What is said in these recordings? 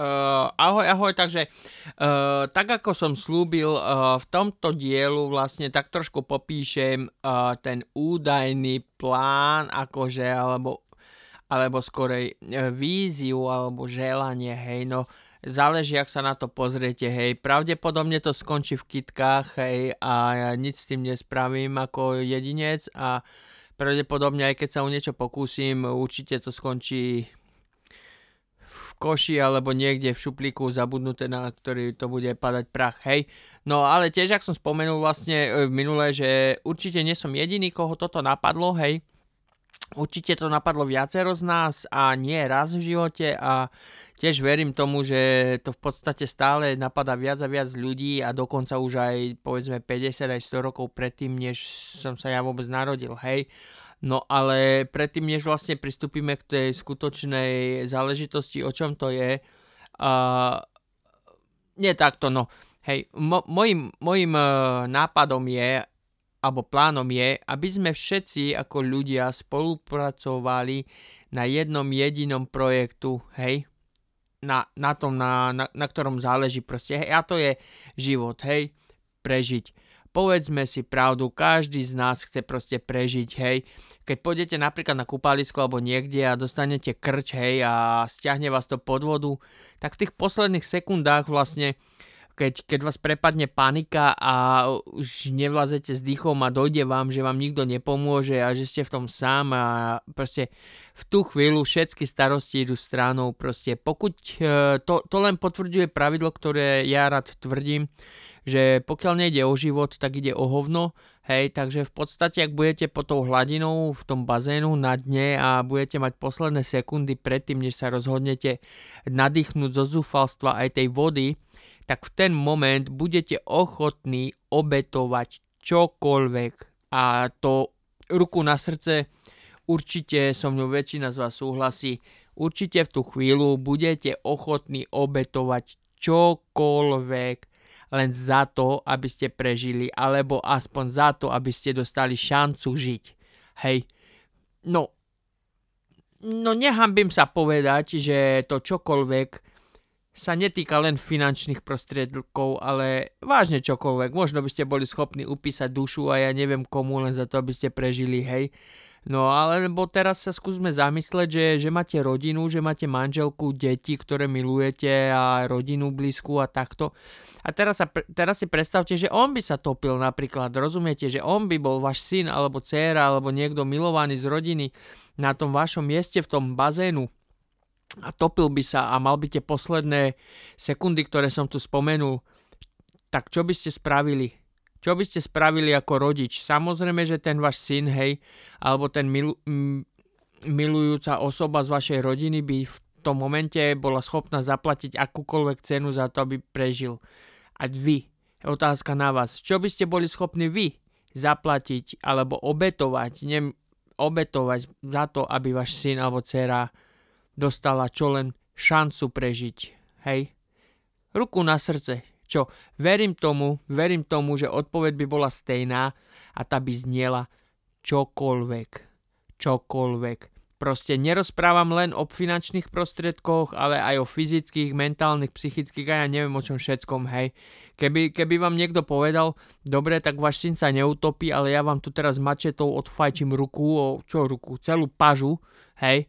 Uh, ahoj, ahoj, takže uh, tak ako som slúbil, uh, v tomto dielu vlastne tak trošku popíšem uh, ten údajný plán, akože, alebo, alebo skorej uh, víziu, alebo želanie, hej, no záleží, ak sa na to pozriete, hej, pravdepodobne to skončí v kitkách, hej, a ja nič s tým nespravím ako jedinec a pravdepodobne aj keď sa o niečo pokúsim, určite to skončí koši alebo niekde v šuplíku zabudnuté, na ktorý to bude padať prach, hej. No ale tiež, ak som spomenul vlastne e, v minule, že určite nie som jediný, koho toto napadlo, hej. Určite to napadlo viacero z nás a nie raz v živote a tiež verím tomu, že to v podstate stále napadá viac a viac ľudí a dokonca už aj povedzme 50 aj 100 rokov predtým, než som sa ja vôbec narodil, hej. No ale predtým, než vlastne pristúpime k tej skutočnej záležitosti, o čom to je, uh, nie takto, no, hej, mo- mojim, mojim uh, nápadom je, alebo plánom je, aby sme všetci ako ľudia spolupracovali na jednom jedinom projektu, hej, na, na tom, na, na, na ktorom záleží proste, hej, a to je život, hej, prežiť. Povedzme si pravdu, každý z nás chce proste prežiť, hej. Keď pôjdete napríklad na kúpalisko alebo niekde a dostanete krč, hej, a stiahne vás to pod vodu, tak v tých posledných sekundách vlastne keď, keď vás prepadne panika a už nevlazete s dýchom a dojde vám, že vám nikto nepomôže a že ste v tom sám a proste v tú chvíľu všetky starosti idú stranou. Proste pokud e, to, to len potvrdzuje pravidlo, ktoré ja rád tvrdím, že pokiaľ nejde o život, tak ide o hovno, hej, takže v podstate, ak budete pod tou hladinou v tom bazénu na dne a budete mať posledné sekundy predtým, než sa rozhodnete nadýchnúť zo zúfalstva aj tej vody, tak v ten moment budete ochotní obetovať čokoľvek. A to ruku na srdce určite so mnou väčšina z vás súhlasí, určite v tú chvíľu budete ochotní obetovať čokoľvek len za to, aby ste prežili, alebo aspoň za to, aby ste dostali šancu žiť. Hej, no, no nehambím sa povedať, že to čokoľvek sa netýka len finančných prostriedkov, ale vážne čokoľvek. Možno by ste boli schopní upísať dušu a ja neviem komu, len za to, aby ste prežili, hej. No alebo teraz sa skúsme zamysleť, že, že máte rodinu, že máte manželku, deti, ktoré milujete a rodinu blízku a takto. A teraz, sa, teraz si predstavte, že on by sa topil napríklad, rozumiete, že on by bol váš syn alebo dcéra alebo niekto milovaný z rodiny na tom vašom mieste v tom bazénu a topil by sa a mal by tie posledné sekundy, ktoré som tu spomenul, tak čo by ste spravili? Čo by ste spravili ako rodič? Samozrejme, že ten váš syn, hej, alebo ten mil, m, milujúca osoba z vašej rodiny by v tom momente bola schopná zaplatiť akúkoľvek cenu za to, aby prežil. A vy, otázka na vás, čo by ste boli schopní vy zaplatiť alebo obetovať, ne, obetovať za to, aby váš syn alebo dcera dostala čo len šancu prežiť. Hej? Ruku na srdce, čo verím tomu, verím tomu, že odpoveď by bola stejná a tá by zniela čokoľvek. Čokoľvek. Proste nerozprávam len o finančných prostriedkoch, ale aj o fyzických, mentálnych, psychických a ja neviem o čom všetkom, hej. Keby, keby vám niekto povedal, dobre, tak váš syn sa neutopí, ale ja vám tu teraz mačetou odfajčím ruku, o čo ruku, celú pažu, hej,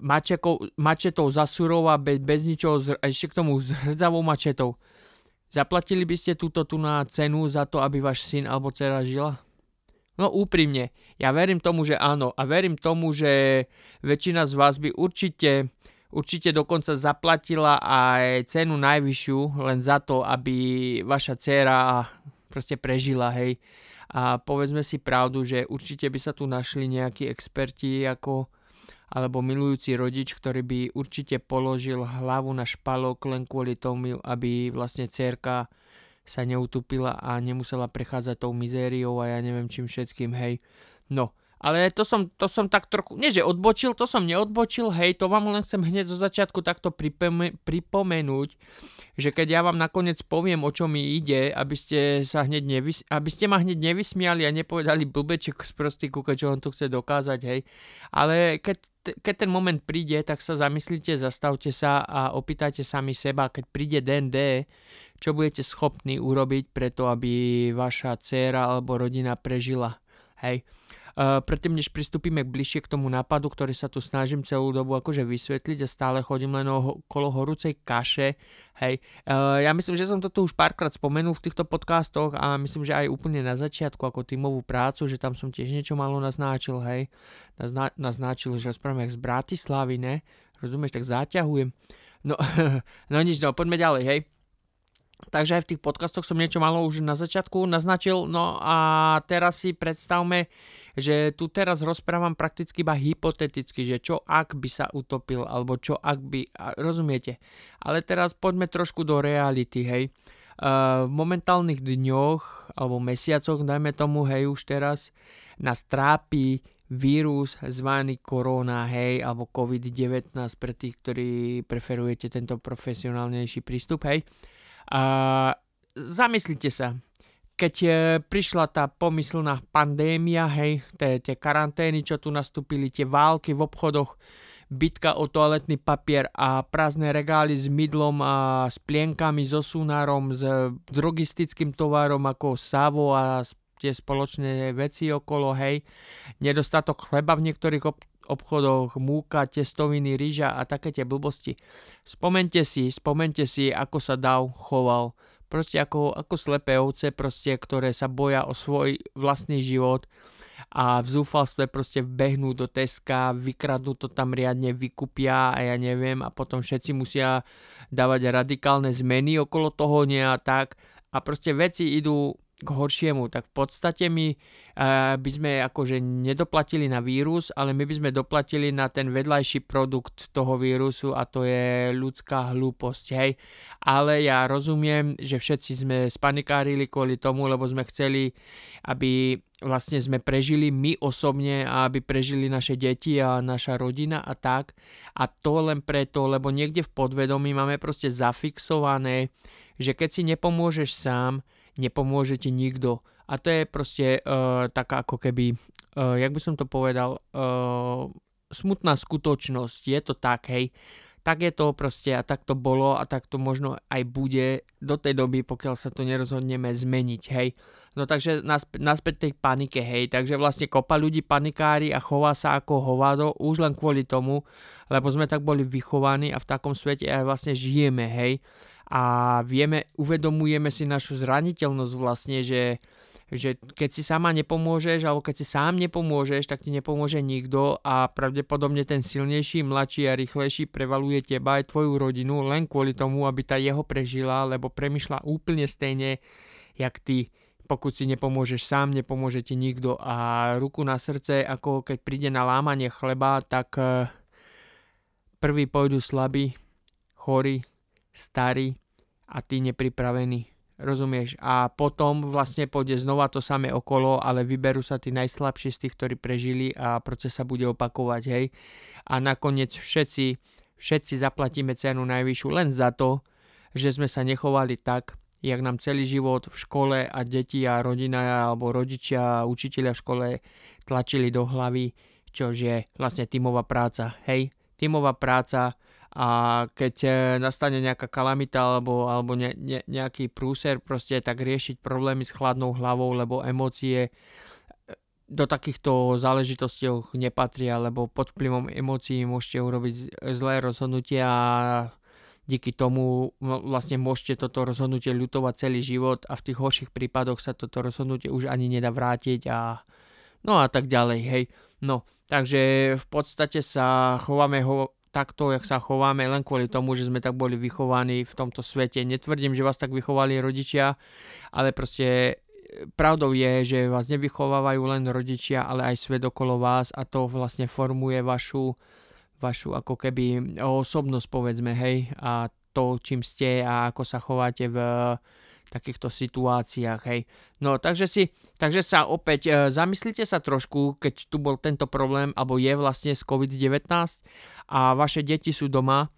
mačetou, mačetou zasurova bez, bez ničoho, ešte k tomu s hrdzavou mačetou. Zaplatili by ste túto tu na cenu za to, aby váš syn alebo dcera žila? No úprimne, ja verím tomu, že áno a verím tomu, že väčšina z vás by určite, určite dokonca zaplatila aj cenu najvyššiu len za to, aby vaša dcera proste prežila, hej. A povedzme si pravdu, že určite by sa tu našli nejakí experti ako alebo milujúci rodič, ktorý by určite položil hlavu na špalok len kvôli tomu, aby vlastne cerka sa neutupila a nemusela prechádzať tou mizériou a ja neviem čím všetkým, hej. No, ale to som, to som tak trochu, nie že odbočil, to som neodbočil, hej, to vám len chcem hneď zo začiatku takto pripome, pripomenúť, že keď ja vám nakoniec poviem, o čo mi ide, aby ste, sa hneď nevys, aby ste ma hneď nevysmiali a nepovedali blbeček z prostý kúka, čo on tu chce dokázať, hej, ale keď, keď ten moment príde, tak sa zamyslite, zastavte sa a opýtajte sami seba, keď príde den D, čo budete schopní urobiť preto, aby vaša dcéra alebo rodina prežila, hej. Uh, predtým, než pristúpime bližšie k tomu nápadu, ktorý sa tu snažím celú dobu akože vysvetliť a stále chodím len okolo horúcej kaše, hej. Uh, ja myslím, že som to tu už párkrát spomenul v týchto podcastoch a myslím, že aj úplne na začiatku ako tímovú prácu, že tam som tiež niečo malo naznačil, hej. Nazna- naznačil, že rozprávame z Bratislavy, ne? Rozumieš, tak zaťahujem. No, no nič, no poďme ďalej, hej. Takže aj v tých podcastoch som niečo malo už na začiatku naznačil. No a teraz si predstavme, že tu teraz rozprávam prakticky iba hypoteticky, že čo ak by sa utopil, alebo čo ak by, rozumiete. Ale teraz poďme trošku do reality, hej. Uh, v momentálnych dňoch alebo mesiacoch, dajme tomu, hej, už teraz nás trápi vírus zvaný korona, hej, alebo COVID-19 pre tých, ktorí preferujete tento profesionálnejší prístup, hej. A zamyslite sa, keď e, prišla tá pomyslná pandémia, hej, tie karantény, čo tu nastúpili, tie války v obchodoch, bitka o toaletný papier a prázdne regály s mydlom a s plienkami, so sunárom, s drogistickým tovarom ako Savo a tie spoločné veci okolo, hej, nedostatok chleba v niektorých ob- obchodoch, múka, testoviny, rýža a také tie blbosti. Spomente si, spomente si, ako sa Dav choval. Proste ako, ako slepé ovce, proste, ktoré sa boja o svoj vlastný život a v zúfalstve proste behnú do Teska, vykradnú to tam riadne, vykupia a ja neviem a potom všetci musia dávať radikálne zmeny okolo toho nie a tak a proste veci idú k horšiemu, tak v podstate my uh, by sme akože nedoplatili na vírus, ale my by sme doplatili na ten vedľajší produkt toho vírusu a to je ľudská hlúposť, hej. Ale ja rozumiem, že všetci sme spanikárili kvôli tomu, lebo sme chceli, aby vlastne sme prežili my osobne a aby prežili naše deti a naša rodina a tak. A to len preto, lebo niekde v podvedomí máme proste zafixované, že keď si nepomôžeš sám, nepomôže ti nikto. A to je proste uh, taká ako keby, uh, jak by som to povedal, uh, smutná skutočnosť. Je to tak, hej. Tak je to proste a tak to bolo a tak to možno aj bude do tej doby, pokiaľ sa to nerozhodneme zmeniť, hej. No takže naspäť tej panike, hej. Takže vlastne kopa ľudí panikári a chová sa ako hovado už len kvôli tomu, lebo sme tak boli vychovaní a v takom svete aj vlastne žijeme, hej a vieme, uvedomujeme si našu zraniteľnosť vlastne, že, že keď si sama nepomôžeš alebo keď si sám nepomôžeš, tak ti nepomôže nikto a pravdepodobne ten silnejší, mladší a rýchlejší prevaluje teba aj tvoju rodinu len kvôli tomu, aby tá jeho prežila, lebo premyšľa úplne stejne, jak ty. Pokud si nepomôžeš sám, nepomôže ti nikto. A ruku na srdce, ako keď príde na lámanie chleba, tak eh, prvý pôjdu slabí, chorí, starí a ty nepripravený. Rozumieš? A potom vlastne pôjde znova to samé okolo, ale vyberú sa tí najslabší z tých, ktorí prežili a proces sa bude opakovať, hej. A nakoniec všetci, všetci zaplatíme cenu najvyššiu len za to, že sme sa nechovali tak, jak nám celý život v škole a deti a rodina alebo rodičia a učiteľia v škole tlačili do hlavy, čo je vlastne tímová práca, hej. Tímová práca, a keď e, nastane nejaká kalamita alebo, alebo ne, ne, nejaký prúser, proste tak riešiť problémy s chladnou hlavou, lebo emócie e, do takýchto záležitostí nepatria, lebo pod vplyvom emócií môžete urobiť zlé rozhodnutie a díky tomu vlastne môžete toto rozhodnutie ľutovať celý život a v tých horších prípadoch sa toto rozhodnutie už ani nedá vrátiť a no a tak ďalej, hej. No, takže v podstate sa chováme ho, takto, jak sa chováme, len kvôli tomu, že sme tak boli vychovaní v tomto svete. Netvrdím, že vás tak vychovali rodičia, ale proste e, pravdou je, že vás nevychovávajú len rodičia, ale aj svet okolo vás a to vlastne formuje vašu, vašu ako keby osobnosť, povedzme, hej, a to, čím ste a ako sa chováte v takýchto situáciách, hej. No, takže si, takže sa opäť, e, zamyslite sa trošku, keď tu bol tento problém, alebo je vlastne z COVID-19 a vaše deti sú doma,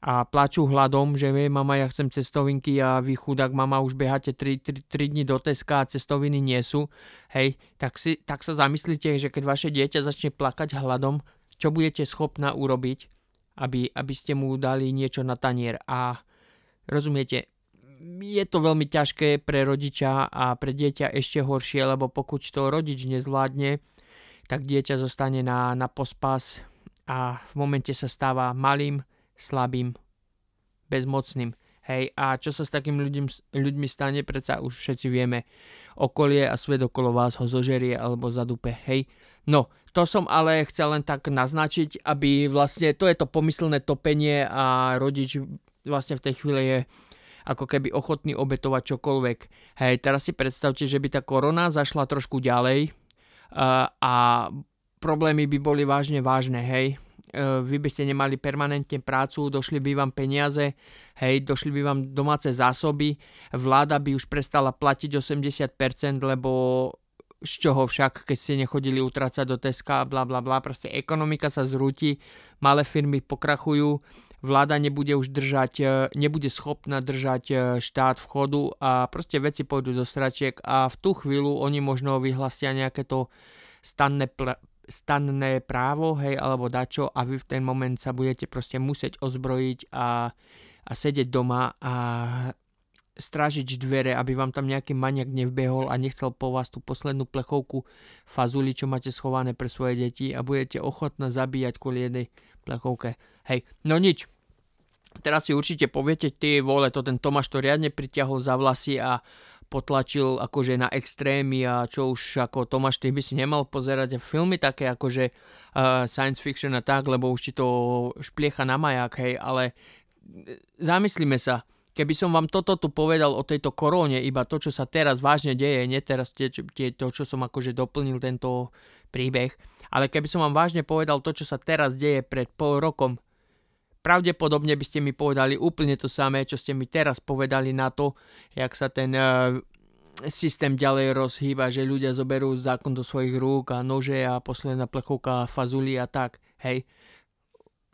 a plačú hladom, že vie, mama, ja chcem cestovinky a vy chudák mama už beháte 3, 3, 3 dní do Teska a cestoviny nie sú, hej, tak, si, tak sa zamyslite, že keď vaše dieťa začne plakať hladom, čo budete schopná urobiť, aby, aby ste mu dali niečo na tanier a rozumiete, je to veľmi ťažké pre rodiča a pre dieťa ešte horšie, lebo pokud to rodič nezvládne, tak dieťa zostane na, na pospas a v momente sa stáva malým, slabým, bezmocným. Hej, a čo sa s takým ľuďom, ľuďmi stane, predsa už všetci vieme. Okolie a svet okolo vás ho zožerie alebo zadupe. Hej, no, to som ale chcel len tak naznačiť, aby vlastne, to je to pomyslné topenie a rodič vlastne v tej chvíli je ako keby ochotný obetovať čokoľvek. Hej, teraz si predstavte, že by tá korona zašla trošku ďalej a, a problémy by boli vážne vážne, hej E, vy by ste nemali permanentne prácu, došli by vám peniaze, hej, došli by vám domáce zásoby, vláda by už prestala platiť 80%, lebo z čoho však, keď ste nechodili utracať do Teska, bla bla bla, proste ekonomika sa zrúti, malé firmy pokrachujú, vláda nebude už držať, e, nebude schopná držať e, štát v chodu a proste veci pôjdu do stračiek a v tú chvíľu oni možno vyhlasia nejaké to stanné pl- stanné právo, hej, alebo dačo a vy v ten moment sa budete proste musieť ozbrojiť a, a sedieť doma a strážiť dvere, aby vám tam nejaký maniak nevbehol a nechcel po vás tú poslednú plechovku fazuli, čo máte schované pre svoje deti a budete ochotná zabíjať kvôli jednej plechovke. Hej, no nič. Teraz si určite poviete, ty vole, to ten Tomáš to riadne pritiahol za vlasy a potlačil akože na extrémy a čo už ako Tomáš, ty by si nemal pozerať filmy také akože uh, science fiction a tak, lebo už ti to špliecha na maják, hej, ale e, zamyslíme sa, keby som vám toto tu povedal o tejto koróne, iba to, čo sa teraz vážne deje, nie teraz tie, tie, to, čo som akože doplnil tento príbeh, ale keby som vám vážne povedal to, čo sa teraz deje pred pol rokom, pravdepodobne by ste mi povedali úplne to samé, čo ste mi teraz povedali na to, jak sa ten uh, systém ďalej rozhýba, že ľudia zoberú zákon do svojich rúk a nože a posledná plechovka fazuli a tak, hej.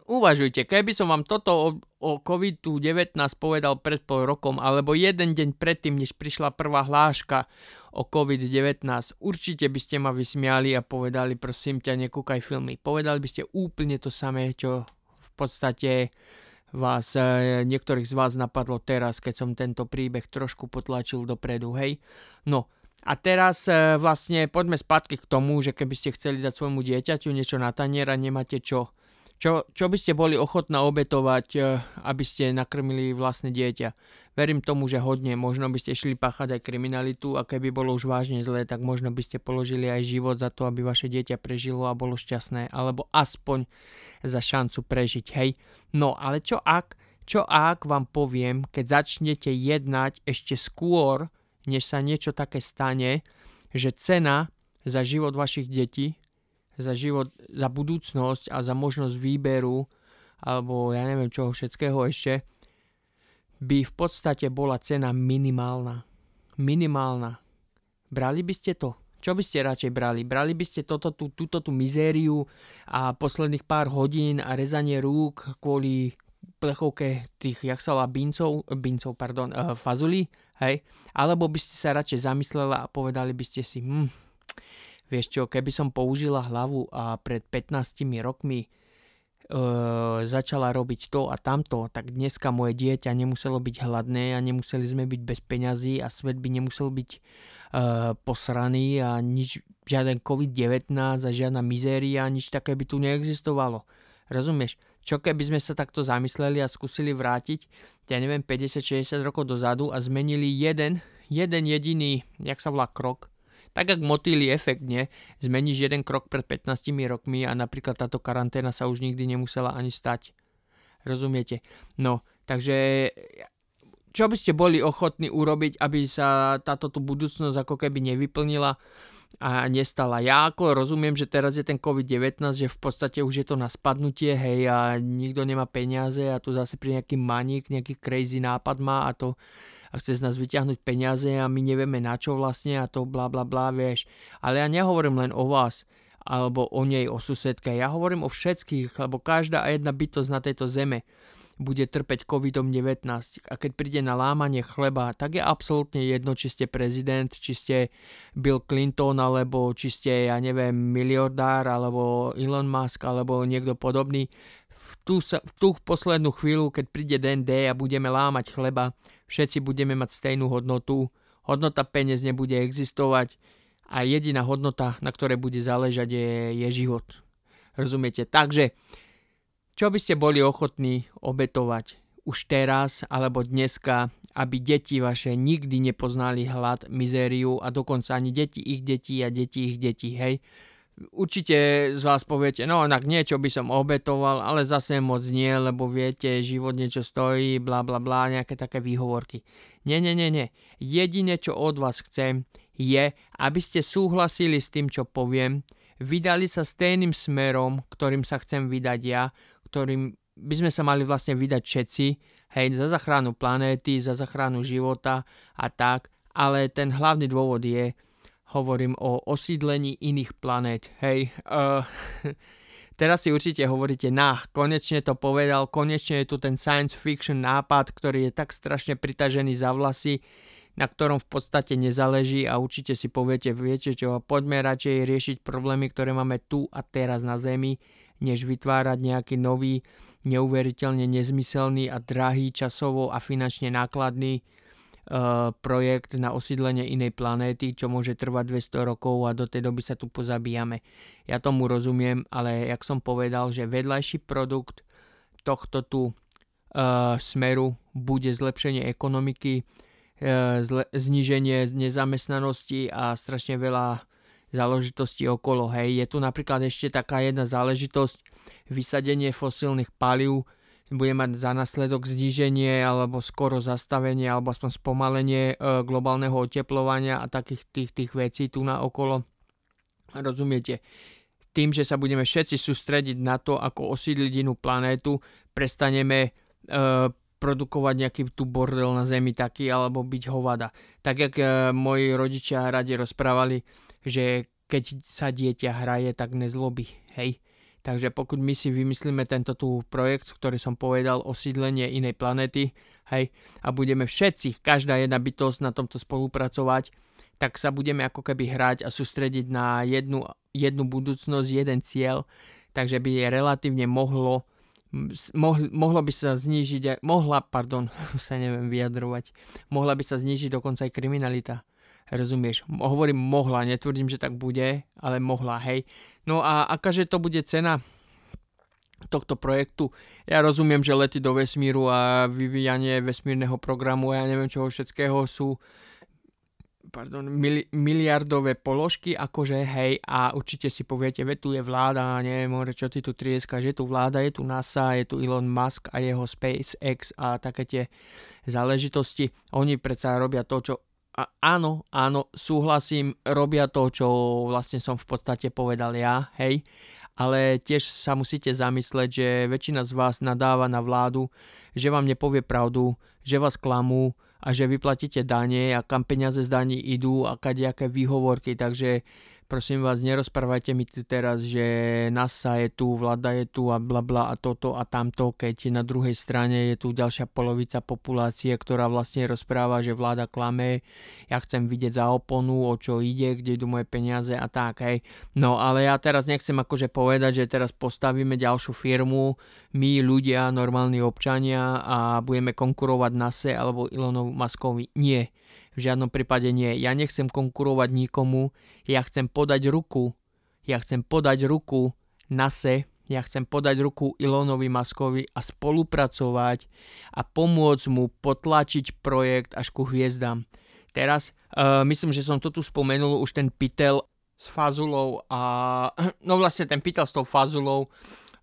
Uvažujte, keby som vám toto o, o COVID-19 povedal pred pol rokom, alebo jeden deň predtým, než prišla prvá hláška o COVID-19, určite by ste ma vysmiali a povedali, prosím ťa, nekúkaj filmy. Povedali by ste úplne to samé, čo podstate vás, e, niektorých z vás napadlo teraz, keď som tento príbeh trošku potlačil dopredu, hej. No a teraz e, vlastne poďme spátky k tomu, že keby ste chceli dať svojmu dieťaťu niečo na tanier a nemáte čo. Čo, čo by ste boli ochotná obetovať, e, aby ste nakrmili vlastné dieťa? Verím tomu, že hodne. Možno by ste šli páchať aj kriminalitu a keby bolo už vážne zlé, tak možno by ste položili aj život za to, aby vaše dieťa prežilo a bolo šťastné. Alebo aspoň za šancu prežiť, hej. No ale čo ak, čo ak vám poviem, keď začnete jednať ešte skôr, než sa niečo také stane, že cena za život vašich detí, za život, za budúcnosť a za možnosť výberu, alebo ja neviem čoho všetkého ešte, by v podstate bola cena minimálna. Minimálna. Brali by ste to? Čo by ste radšej brali? Brali by ste toto, tú, túto tú mizériu a posledných pár hodín a rezanie rúk kvôli plechovke tých, jak sa volá, bincov, bincov, pardon, uh, fazuli, hej? Alebo by ste sa radšej zamyslela a povedali by ste si, hm, vieš čo, keby som použila hlavu a pred 15 rokmi e, začala robiť to a tamto, tak dneska moje dieťa nemuselo byť hladné a nemuseli sme byť bez peňazí a svet by nemusel byť e, posraný a nič, žiaden COVID-19 a žiadna mizéria, nič také by tu neexistovalo. Rozumieš? Čo keby sme sa takto zamysleli a skúsili vrátiť, ja neviem, 50-60 rokov dozadu a zmenili jeden, jeden jediný, jak sa volá, krok, tak ako motýlý efekt, nie? Zmeníš jeden krok pred 15 rokmi a napríklad táto karanténa sa už nikdy nemusela ani stať. Rozumiete? No, takže čo by ste boli ochotní urobiť, aby sa táto tu budúcnosť ako keby nevyplnila? a nestala. Ja ako rozumiem, že teraz je ten COVID-19, že v podstate už je to na spadnutie, hej, a nikto nemá peniaze a tu zase pri nejaký maník, nejaký crazy nápad má a to a chce z nás vyťahnuť peniaze a my nevieme na čo vlastne a to bla bla bla, vieš. Ale ja nehovorím len o vás alebo o nej, o susedke. Ja hovorím o všetkých, lebo každá jedna bytosť na tejto zeme bude trpeť COVID-19 a keď príde na lámanie chleba, tak je absolútne jedno, či ste prezident, či ste Bill Clinton, alebo či ste, ja neviem, miliardár, alebo Elon Musk, alebo niekto podobný. V tú, v tú poslednú chvíľu, keď príde den D a budeme lámať chleba, všetci budeme mať stejnú hodnotu, hodnota peniaz nebude existovať a jediná hodnota, na ktorej bude záležať, je, je život. Rozumiete? Takže čo by ste boli ochotní obetovať už teraz alebo dneska, aby deti vaše nikdy nepoznali hlad, mizériu a dokonca ani deti ich detí a deti ich detí, hej? Určite z vás poviete, no tak niečo by som obetoval, ale zase moc nie, lebo viete, život niečo stojí, bla bla bla, nejaké také výhovorky. Nie, nie, nie, nie. Jedine, čo od vás chcem, je, aby ste súhlasili s tým, čo poviem, vydali sa stejným smerom, ktorým sa chcem vydať ja, ktorým by sme sa mali vlastne vydať všetci, hej, za zachranu planéty, za zachranu života a tak, ale ten hlavný dôvod je, hovorím o osídlení iných planét, hej, uh, teraz si určite hovoríte, na, konečne to povedal, konečne je tu ten science fiction nápad, ktorý je tak strašne pritažený za vlasy, na ktorom v podstate nezáleží a určite si poviete, viete čo, poďme radšej riešiť problémy, ktoré máme tu a teraz na Zemi, než vytvárať nejaký nový, neuveriteľne nezmyselný a drahý, časovo a finančne nákladný projekt na osídlenie inej planéty, čo môže trvať 200 rokov a do tej doby sa tu pozabíjame. Ja tomu rozumiem, ale jak som povedal, že vedľajší produkt tohto tu uh, smeru bude zlepšenie ekonomiky, uh, zle- zníženie nezamestnanosti a strašne veľa záležitosti okolo. Hej. Je tu napríklad ešte taká jedna záležitosť, vysadenie fosílnych palív bude mať za následok zníženie alebo skoro zastavenie alebo aspoň spomalenie e, globálneho oteplovania a takých tých, tých vecí tu na okolo. Rozumiete? Tým, že sa budeme všetci sústrediť na to, ako osídliť inú planétu, prestaneme e, produkovať nejaký tu bordel na Zemi taký alebo byť hovada. Tak jak e, moji rodičia radi rozprávali, že keď sa dieťa hraje, tak nezlobí, hej. Takže pokud my si vymyslíme tento tu projekt, ktorý som povedal, osídlenie inej planety, hej, a budeme všetci, každá jedna bytosť na tomto spolupracovať, tak sa budeme ako keby hrať a sústrediť na jednu, jednu budúcnosť, jeden cieľ, takže by relatívne mohlo mohlo, mohlo by sa znížiť, mohla, pardon, sa neviem vyjadrovať, mohla by sa znížiť dokonca aj kriminalita. Rozumieš? Hovorím mohla, netvrdím, že tak bude, ale mohla, hej. No a akáže to bude cena tohto projektu? Ja rozumiem, že lety do vesmíru a vyvíjanie vesmírneho programu ja neviem čoho všetkého sú pardon, mili, miliardové položky, akože hej, a určite si poviete, ve tu je vláda, neviem, čo ty tu trieska, že tu vláda, je tu NASA, je tu Elon Musk a jeho SpaceX a také tie záležitosti. Oni predsa robia to, čo áno, áno, súhlasím, robia to, čo vlastne som v podstate povedal ja, hej, ale tiež sa musíte zamysleť, že väčšina z vás nadáva na vládu, že vám nepovie pravdu, že vás klamú a že vyplatíte dane a kam peniaze z daní idú a kadejaké výhovorky, takže prosím vás, nerozprávajte mi teraz, že NASA je tu, vláda je tu a bla bla a toto a tamto, keď na druhej strane je tu ďalšia polovica populácie, ktorá vlastne rozpráva, že vláda klame, ja chcem vidieť za oponu, o čo ide, kde idú moje peniaze a tak, hej. No ale ja teraz nechcem akože povedať, že teraz postavíme ďalšiu firmu, my ľudia, normálni občania a budeme konkurovať NASA alebo Elonovu Muskovi. Nie v žiadnom prípade nie. Ja nechcem konkurovať nikomu, ja chcem podať ruku, ja chcem podať ruku NASE, ja chcem podať ruku Ilonovi Maskovi a spolupracovať a pomôcť mu potlačiť projekt až ku hviezdám. Teraz uh, myslím, že som to tu spomenul, už ten pytel s fazulou a no vlastne ten pytel s tou fazulou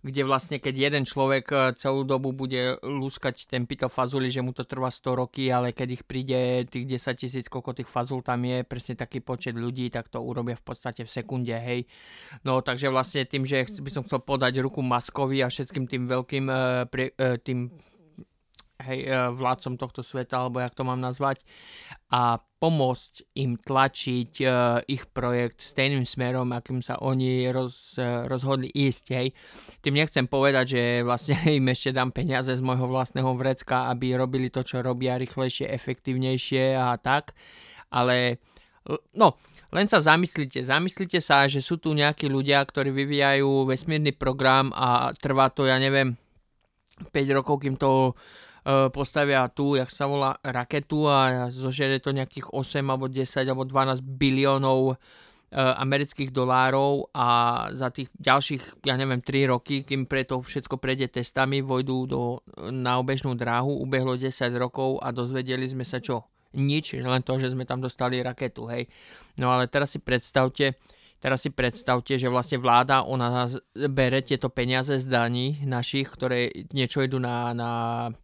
kde vlastne keď jeden človek e, celú dobu bude lúskať ten pytel fazuli, že mu to trvá 100 roky, ale keď ich príde tých 10 tisíc, koľko tých fazul tam je, presne taký počet ľudí, tak to urobia v podstate v sekunde, hej. No takže vlastne tým, že by som chcel podať ruku Maskovi a všetkým tým veľkým e, tým hej, e, vládcom tohto sveta, alebo jak to mám nazvať, a pomôcť im tlačiť uh, ich projekt stejným smerom, akým sa oni roz, uh, rozhodli ísť. Hej. Tým nechcem povedať, že vlastne im ešte dám peniaze z môjho vlastného vrecka, aby robili to, čo robia rýchlejšie, efektívnejšie a tak, ale no, len sa zamyslite, zamyslite sa, že sú tu nejakí ľudia, ktorí vyvíjajú vesmírny program a trvá to, ja neviem, 5 rokov, kým to postavia tú, jak sa volá, raketu a zožere to nejakých 8 alebo 10 alebo 12 biliónov e, amerických dolárov a za tých ďalších, ja neviem, 3 roky, kým pre to všetko prejde testami, vojdu do, na obežnú dráhu, ubehlo 10 rokov a dozvedeli sme sa čo? Nič, len to, že sme tam dostali raketu, hej. No ale teraz si predstavte, teraz si predstavte, že vlastne vláda, ona bere tieto peniaze z daní našich, ktoré niečo idú na, na E,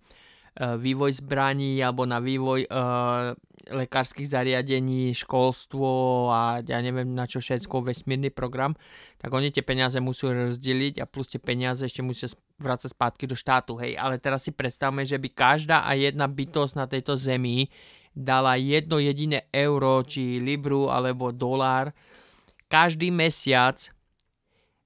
vývoj zbraní alebo na vývoj uh, lekárskych zariadení, školstvo a ja neviem na čo všetko, vesmírny program, tak oni tie peniaze musí rozdeliť a plus tie peniaze ešte musia vrácať spátky do štátu, hej. Ale teraz si predstavme, že by každá a jedna bytosť na tejto zemi dala jedno jediné euro, či libru alebo dolár každý mesiac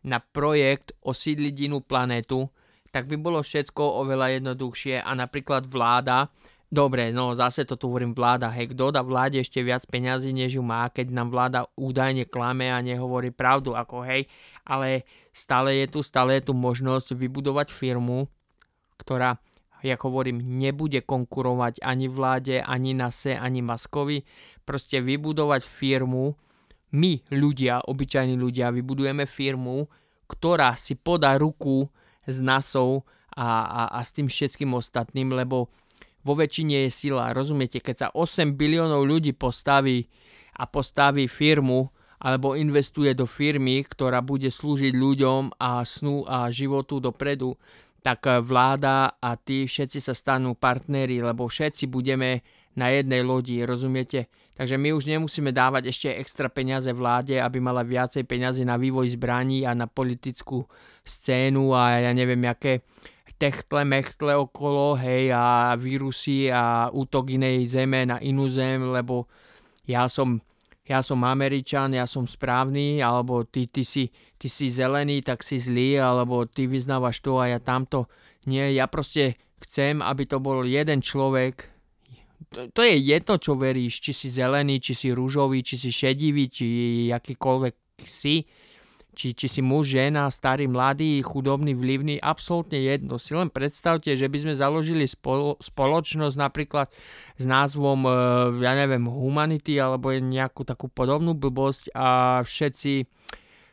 na projekt osídliť inú planetu, tak by bolo všetko oveľa jednoduchšie a napríklad vláda, dobre, no zase to tu hovorím vláda, hej, kto dá vláde ešte viac peňazí, než ju má, keď nám vláda údajne klame a nehovorí pravdu, ako hej, ale stále je tu, stále je tu možnosť vybudovať firmu, ktorá ja hovorím, nebude konkurovať ani vláde, ani NASE, ani Maskovi. Proste vybudovať firmu, my ľudia, obyčajní ľudia, vybudujeme firmu, ktorá si podá ruku s NASou a, a, a s tým všetkým ostatným, lebo vo väčšine je sila. Rozumiete, keď sa 8 biliónov ľudí postaví a postaví firmu alebo investuje do firmy, ktorá bude slúžiť ľuďom a snu a životu dopredu, tak vláda a tí všetci sa stanú partneri, lebo všetci budeme na jednej lodi, rozumiete? Takže my už nemusíme dávať ešte extra peniaze vláde, aby mala viacej peniazy na vývoj zbraní a na politickú scénu a ja neviem, aké techtle, mechtle okolo, hej, a vírusy a útok inej zeme na inú zem, lebo ja som, ja som Američan, ja som správny, alebo ty, ty, si, ty si zelený, tak si zlý, alebo ty vyznávaš to a ja tamto. Nie, ja proste chcem, aby to bol jeden človek, to, je jedno, čo veríš, či si zelený, či si rúžový, či si šedivý, či akýkoľvek si, či, či si muž, žena, starý, mladý, chudobný, vlivný, absolútne jedno. Si len predstavte, že by sme založili spolo, spoločnosť napríklad s názvom, e, ja neviem, Humanity alebo nejakú takú podobnú blbosť a všetci,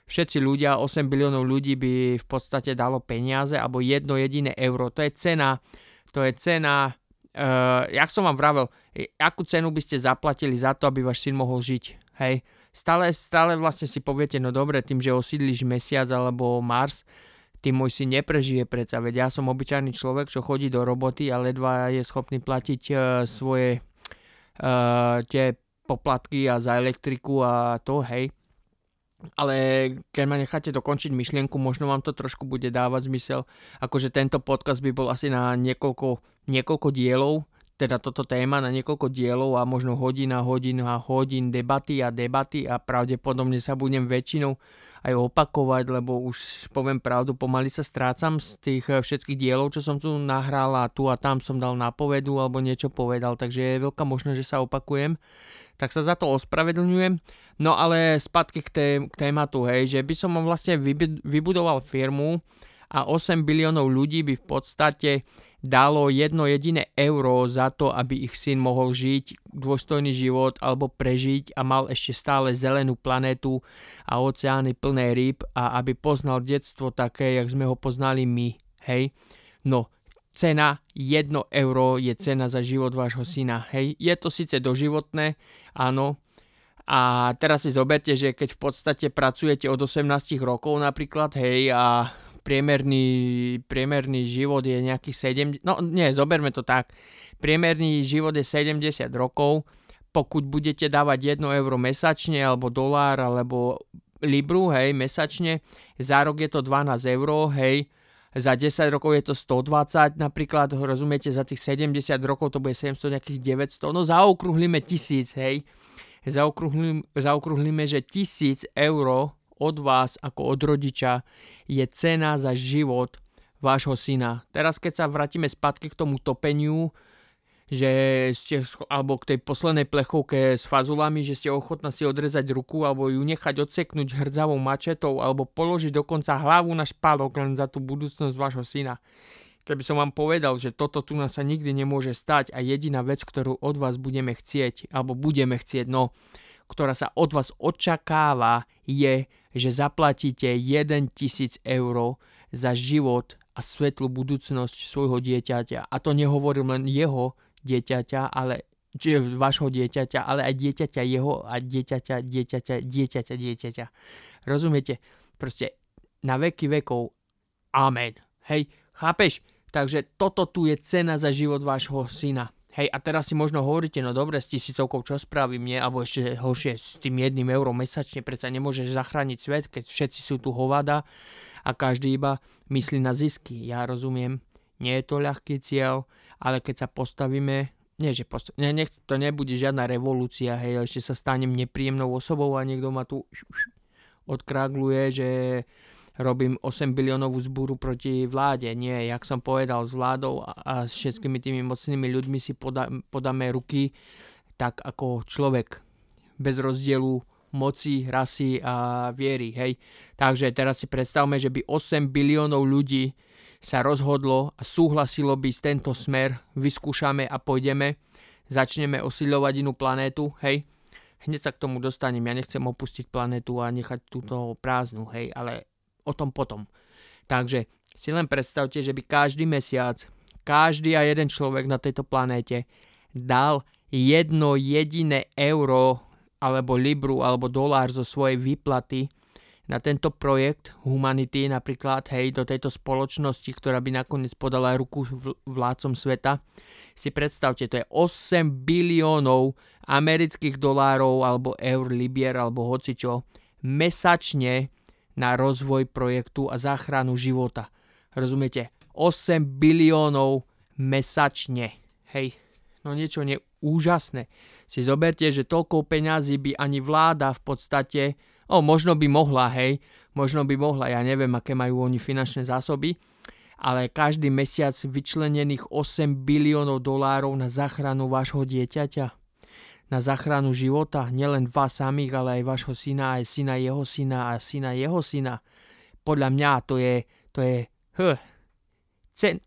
všetci ľudia, 8 biliónov ľudí by v podstate dalo peniaze alebo jedno jediné euro. To je cena, to je cena uh, jak som vám vravel, akú cenu by ste zaplatili za to, aby váš syn mohol žiť, hej. Stále, stále vlastne si poviete, no dobre, tým, že osídliš mesiac alebo Mars, tým môj syn neprežije predsa, veď ja som obyčajný človek, čo chodí do roboty a ledva je schopný platiť uh, svoje uh, tie poplatky a za elektriku a to, hej. Ale keď ma necháte dokončiť myšlienku, možno vám to trošku bude dávať zmysel. Akože tento podcast by bol asi na niekoľko niekoľko dielov, teda toto téma na niekoľko dielov a možno hodín a hodín a hodín debaty a debaty a pravdepodobne sa budem väčšinou aj opakovať, lebo už poviem pravdu, pomaly sa strácam z tých eh, všetkých dielov, čo som tu nahral a tu a tam som dal napovedu alebo niečo povedal, takže je veľká možnosť, že sa opakujem. Tak sa za to ospravedlňujem. No ale spadky k, té, k tématu, hej, že by som vlastne vybudoval firmu a 8 biliónov ľudí by v podstate dalo jedno jediné euro za to, aby ich syn mohol žiť dôstojný život alebo prežiť a mal ešte stále zelenú planetu a oceány plné rýb a aby poznal detstvo také, jak sme ho poznali my. Hej? No, cena 1 euro je cena za život vášho syna. Hej? Je to síce doživotné, áno, a teraz si zoberte, že keď v podstate pracujete od 18 rokov napríklad, hej, a priemerný, priemerný život je nejakých 7, no nie, zoberme to tak, priemerný život je 70 rokov, pokud budete dávať 1 euro mesačne, alebo dolár, alebo libru, hej, mesačne, za rok je to 12 eur, hej, za 10 rokov je to 120 napríklad, rozumiete, za tých 70 rokov to bude 700, nejakých 900, no zaokrúhlime 1000, hej, zaokrúhlime, zaokrúhlime že 1000 eur od vás ako od rodiča je cena za život vášho syna. Teraz keď sa vrátime spätky k tomu topeniu, že ste, alebo k tej poslednej plechovke s fazulami, že ste ochotná si odrezať ruku alebo ju nechať odseknúť hrdzavou mačetou alebo položiť dokonca hlavu na špalok len za tú budúcnosť vášho syna. Keby som vám povedal, že toto tu nás sa nikdy nemôže stať a jediná vec, ktorú od vás budeme chcieť, alebo budeme chcieť, no, ktorá sa od vás očakáva, je, že zaplatíte 1000 eur za život a svetlú budúcnosť svojho dieťaťa. A to nehovorím len jeho dieťaťa, ale čiže vašho dieťaťa, ale aj dieťaťa jeho a dieťaťa, dieťaťa, dieťaťa, dieťaťa. Rozumiete? Proste na veky vekov. Amen. Hej, chápeš? Takže toto tu je cena za život vášho syna. Hej, a teraz si možno hovoríte, no dobre, s tisícovkou čo spravím, nie? Alebo ešte horšie, s tým jedným eurom mesačne, predsa nemôžeš zachrániť svet, keď všetci sú tu hovada a každý iba myslí na zisky. Ja rozumiem, nie je to ľahký cieľ, ale keď sa postavíme, nie, že postav, ne, nech, to nebude žiadna revolúcia, hej, ešte sa stanem nepríjemnou osobou a niekto ma tu odkrágluje, že robím 8 biliónovú zbúru proti vláde. Nie, jak som povedal, s vládou a, a všetkými tými mocnými ľuďmi si poda, podáme ruky tak ako človek. Bez rozdielu moci, rasy a viery. Hej. Takže teraz si predstavme, že by 8 biliónov ľudí sa rozhodlo a súhlasilo by s tento smer, vyskúšame a pôjdeme, začneme osilovať inú planétu, hej, hneď sa k tomu dostanem, ja nechcem opustiť planetu a nechať túto prázdnu, hej, ale o tom potom. Takže si len predstavte, že by každý mesiac, každý a jeden človek na tejto planéte dal jedno jediné euro alebo libru alebo dolár zo svojej výplaty na tento projekt Humanity napríklad, hej, do tejto spoločnosti, ktorá by nakoniec podala ruku vládcom sveta. Si predstavte, to je 8 biliónov amerických dolárov alebo eur, libier alebo hocičo mesačne na rozvoj projektu a záchranu života. Rozumiete? 8 biliónov mesačne. Hej, no niečo neúžasné. Si zoberte, že toľko peňazí by ani vláda v podstate, o, možno by mohla, hej, možno by mohla, ja neviem, aké majú oni finančné zásoby, ale každý mesiac vyčlenených 8 biliónov dolárov na záchranu vášho dieťaťa na záchranu života, nielen vás samých, ale aj vášho syna, aj syna jeho syna a syna jeho syna. Podľa mňa to je, to je, huh,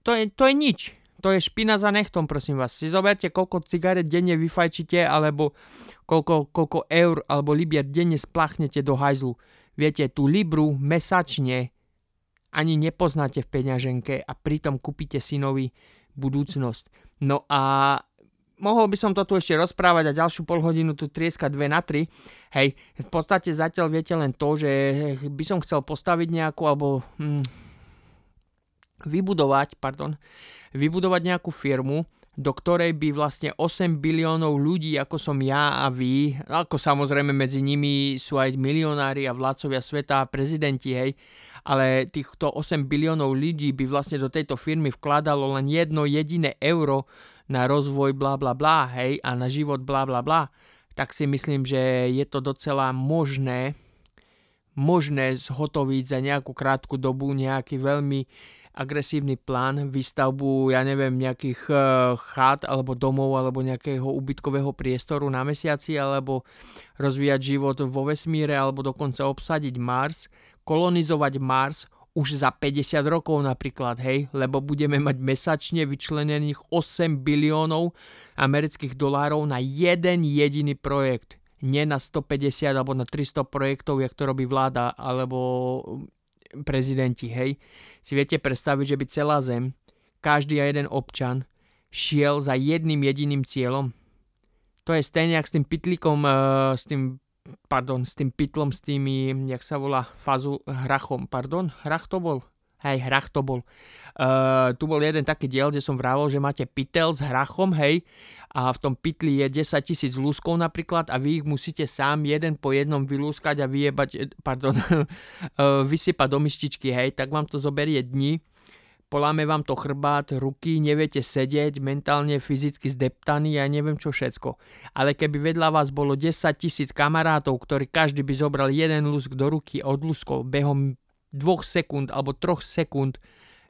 to je, to je nič. To je špina za nechtom, prosím vás. Si zoberte, koľko cigaret denne vyfajčíte, alebo koľko, koľko eur alebo libier denne spláchnete do hajzlu. Viete, tú libru mesačne ani nepoznáte v peňaženke a pritom kúpite synovi budúcnosť. No a mohol by som to tu ešte rozprávať a ďalšiu pol hodinu tu trieska 2 na 3. Hej, v podstate zatiaľ viete len to, že by som chcel postaviť nejakú alebo hm, vybudovať, pardon, vybudovať nejakú firmu, do ktorej by vlastne 8 biliónov ľudí, ako som ja a vy, ako samozrejme medzi nimi sú aj milionári a vládcovia sveta a prezidenti, hej, ale týchto 8 biliónov ľudí by vlastne do tejto firmy vkladalo len jedno jediné euro, na rozvoj bla bla bla, hej, a na život bla bla bla, tak si myslím, že je to docela možné, možné zhotoviť za nejakú krátku dobu nejaký veľmi agresívny plán, výstavbu, ja neviem, nejakých uh, chát alebo domov alebo nejakého ubytkového priestoru na mesiaci alebo rozvíjať život vo vesmíre alebo dokonca obsadiť Mars, kolonizovať Mars, už za 50 rokov napríklad, hej, lebo budeme mať mesačne vyčlenených 8 biliónov amerických dolárov na jeden jediný projekt. Nie na 150 alebo na 300 projektov, jak to robí vláda alebo prezidenti, hej. Si viete predstaviť, že by celá zem, každý a jeden občan šiel za jedným jediným cieľom? To je stejne jak s tým pitlíkom, uh, s tým pardon, s tým pytlom, s tými, jak sa volá, fazu, hrachom, pardon, hrach to bol, hej, hrach to bol. Uh, tu bol jeden taký diel, kde som vravol, že máte pytel s hrachom, hej, a v tom pytli je 10 tisíc lúskov napríklad a vy ich musíte sám jeden po jednom vylúskať a vyjebať, eh, pardon, vysypať do myštičky, hej, tak vám to zoberie dni, poláme vám to chrbát, ruky, neviete sedieť, mentálne, fyzicky zdeptaný a ja neviem čo všetko. Ale keby vedľa vás bolo 10 tisíc kamarátov, ktorí každý by zobral jeden lúsk do ruky a odlúskol behom dvoch sekúnd alebo troch sekúnd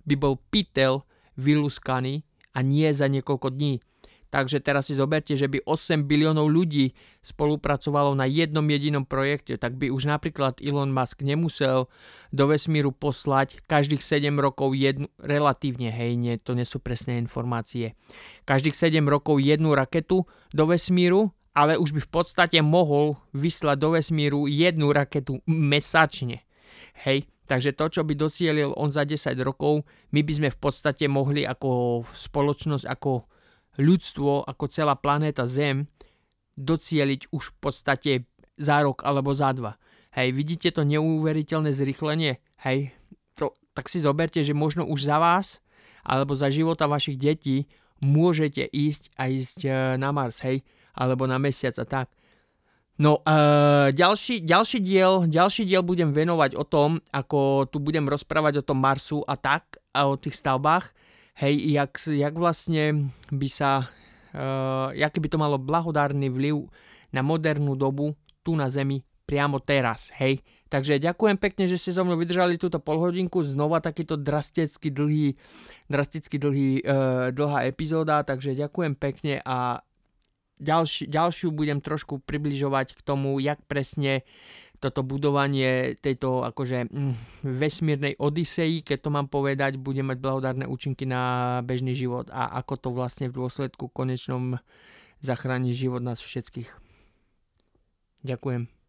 by bol pytel vylúskaný a nie za niekoľko dní. Takže teraz si zoberte, že by 8 biliónov ľudí spolupracovalo na jednom jedinom projekte, tak by už napríklad Elon Musk nemusel do vesmíru poslať každých 7 rokov jednu, relatívne, hej, nie, to nie sú presné informácie, každých 7 rokov jednu raketu do vesmíru, ale už by v podstate mohol vyslať do vesmíru jednu raketu mesačne. Hej, takže to, čo by docielil on za 10 rokov, my by sme v podstate mohli ako spoločnosť, ako ľudstvo, ako celá planéta Zem docieliť už v podstate za rok alebo za dva. Hej, vidíte to neuveriteľné zrychlenie? Hej, to, tak si zoberte, že možno už za vás alebo za života vašich detí môžete ísť a ísť e, na Mars, hej, alebo na Mesiac a tak. No, uh, ďalší, ďalší, diel, ďalší diel budem venovať o tom, ako tu budem rozprávať o tom Marsu a tak, a o tých stavbách hej, jak, jak vlastne by sa, uh, jaký by to malo blahodárny vliv na modernú dobu tu na Zemi priamo teraz, hej. Takže ďakujem pekne, že ste so mnou vydržali túto polhodinku, znova takýto drasticky dlhý, drasticky dlhý, uh, dlhá epizóda, takže ďakujem pekne a ďalši, ďalšiu budem trošku približovať k tomu, jak presne toto budovanie tejto akože mm, vesmírnej odisei, keď to mám povedať, bude mať blahodárne účinky na bežný život a ako to vlastne v dôsledku konečnom zachráni život nás všetkých. Ďakujem.